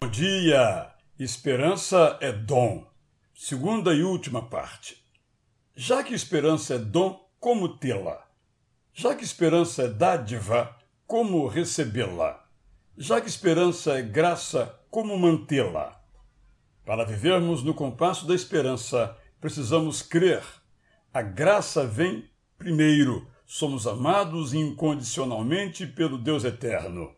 Bom dia! Esperança é dom. Segunda e última parte. Já que esperança é dom, como tê-la? Já que esperança é dádiva, como recebê-la? Já que esperança é graça, como mantê-la? Para vivermos no compasso da esperança, precisamos crer. A graça vem primeiro. Somos amados incondicionalmente pelo Deus eterno.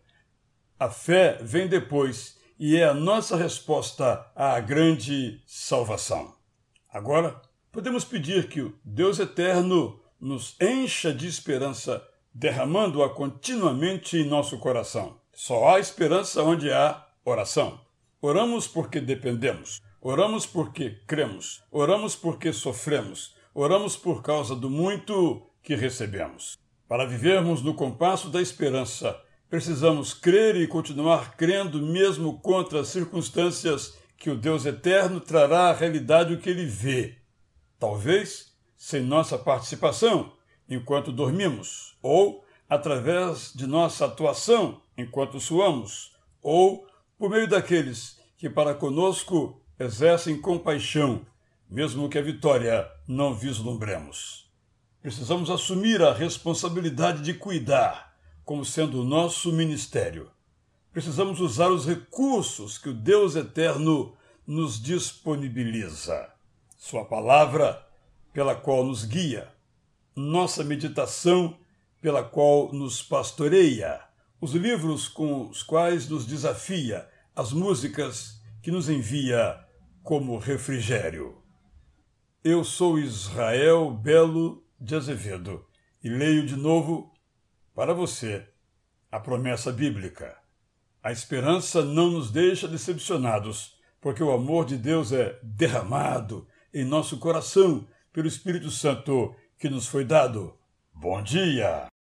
A fé vem depois e é a nossa resposta à grande salvação. Agora, podemos pedir que o Deus eterno nos encha de esperança, derramando-a continuamente em nosso coração. Só há esperança onde há oração. Oramos porque dependemos, oramos porque cremos, oramos porque sofremos, oramos por causa do muito que recebemos. Para vivermos no compasso da esperança, Precisamos crer e continuar crendo, mesmo contra as circunstâncias, que o Deus eterno trará à realidade o que ele vê. Talvez sem nossa participação, enquanto dormimos, ou através de nossa atuação, enquanto suamos, ou por meio daqueles que para conosco exercem compaixão, mesmo que a vitória não vislumbremos. Precisamos assumir a responsabilidade de cuidar como sendo o nosso ministério. Precisamos usar os recursos que o Deus eterno nos disponibiliza. Sua palavra, pela qual nos guia, nossa meditação, pela qual nos pastoreia, os livros com os quais nos desafia, as músicas que nos envia como refrigério. Eu sou Israel Belo de Azevedo e leio de novo para você, a promessa bíblica. A esperança não nos deixa decepcionados, porque o amor de Deus é derramado em nosso coração pelo Espírito Santo que nos foi dado. Bom dia!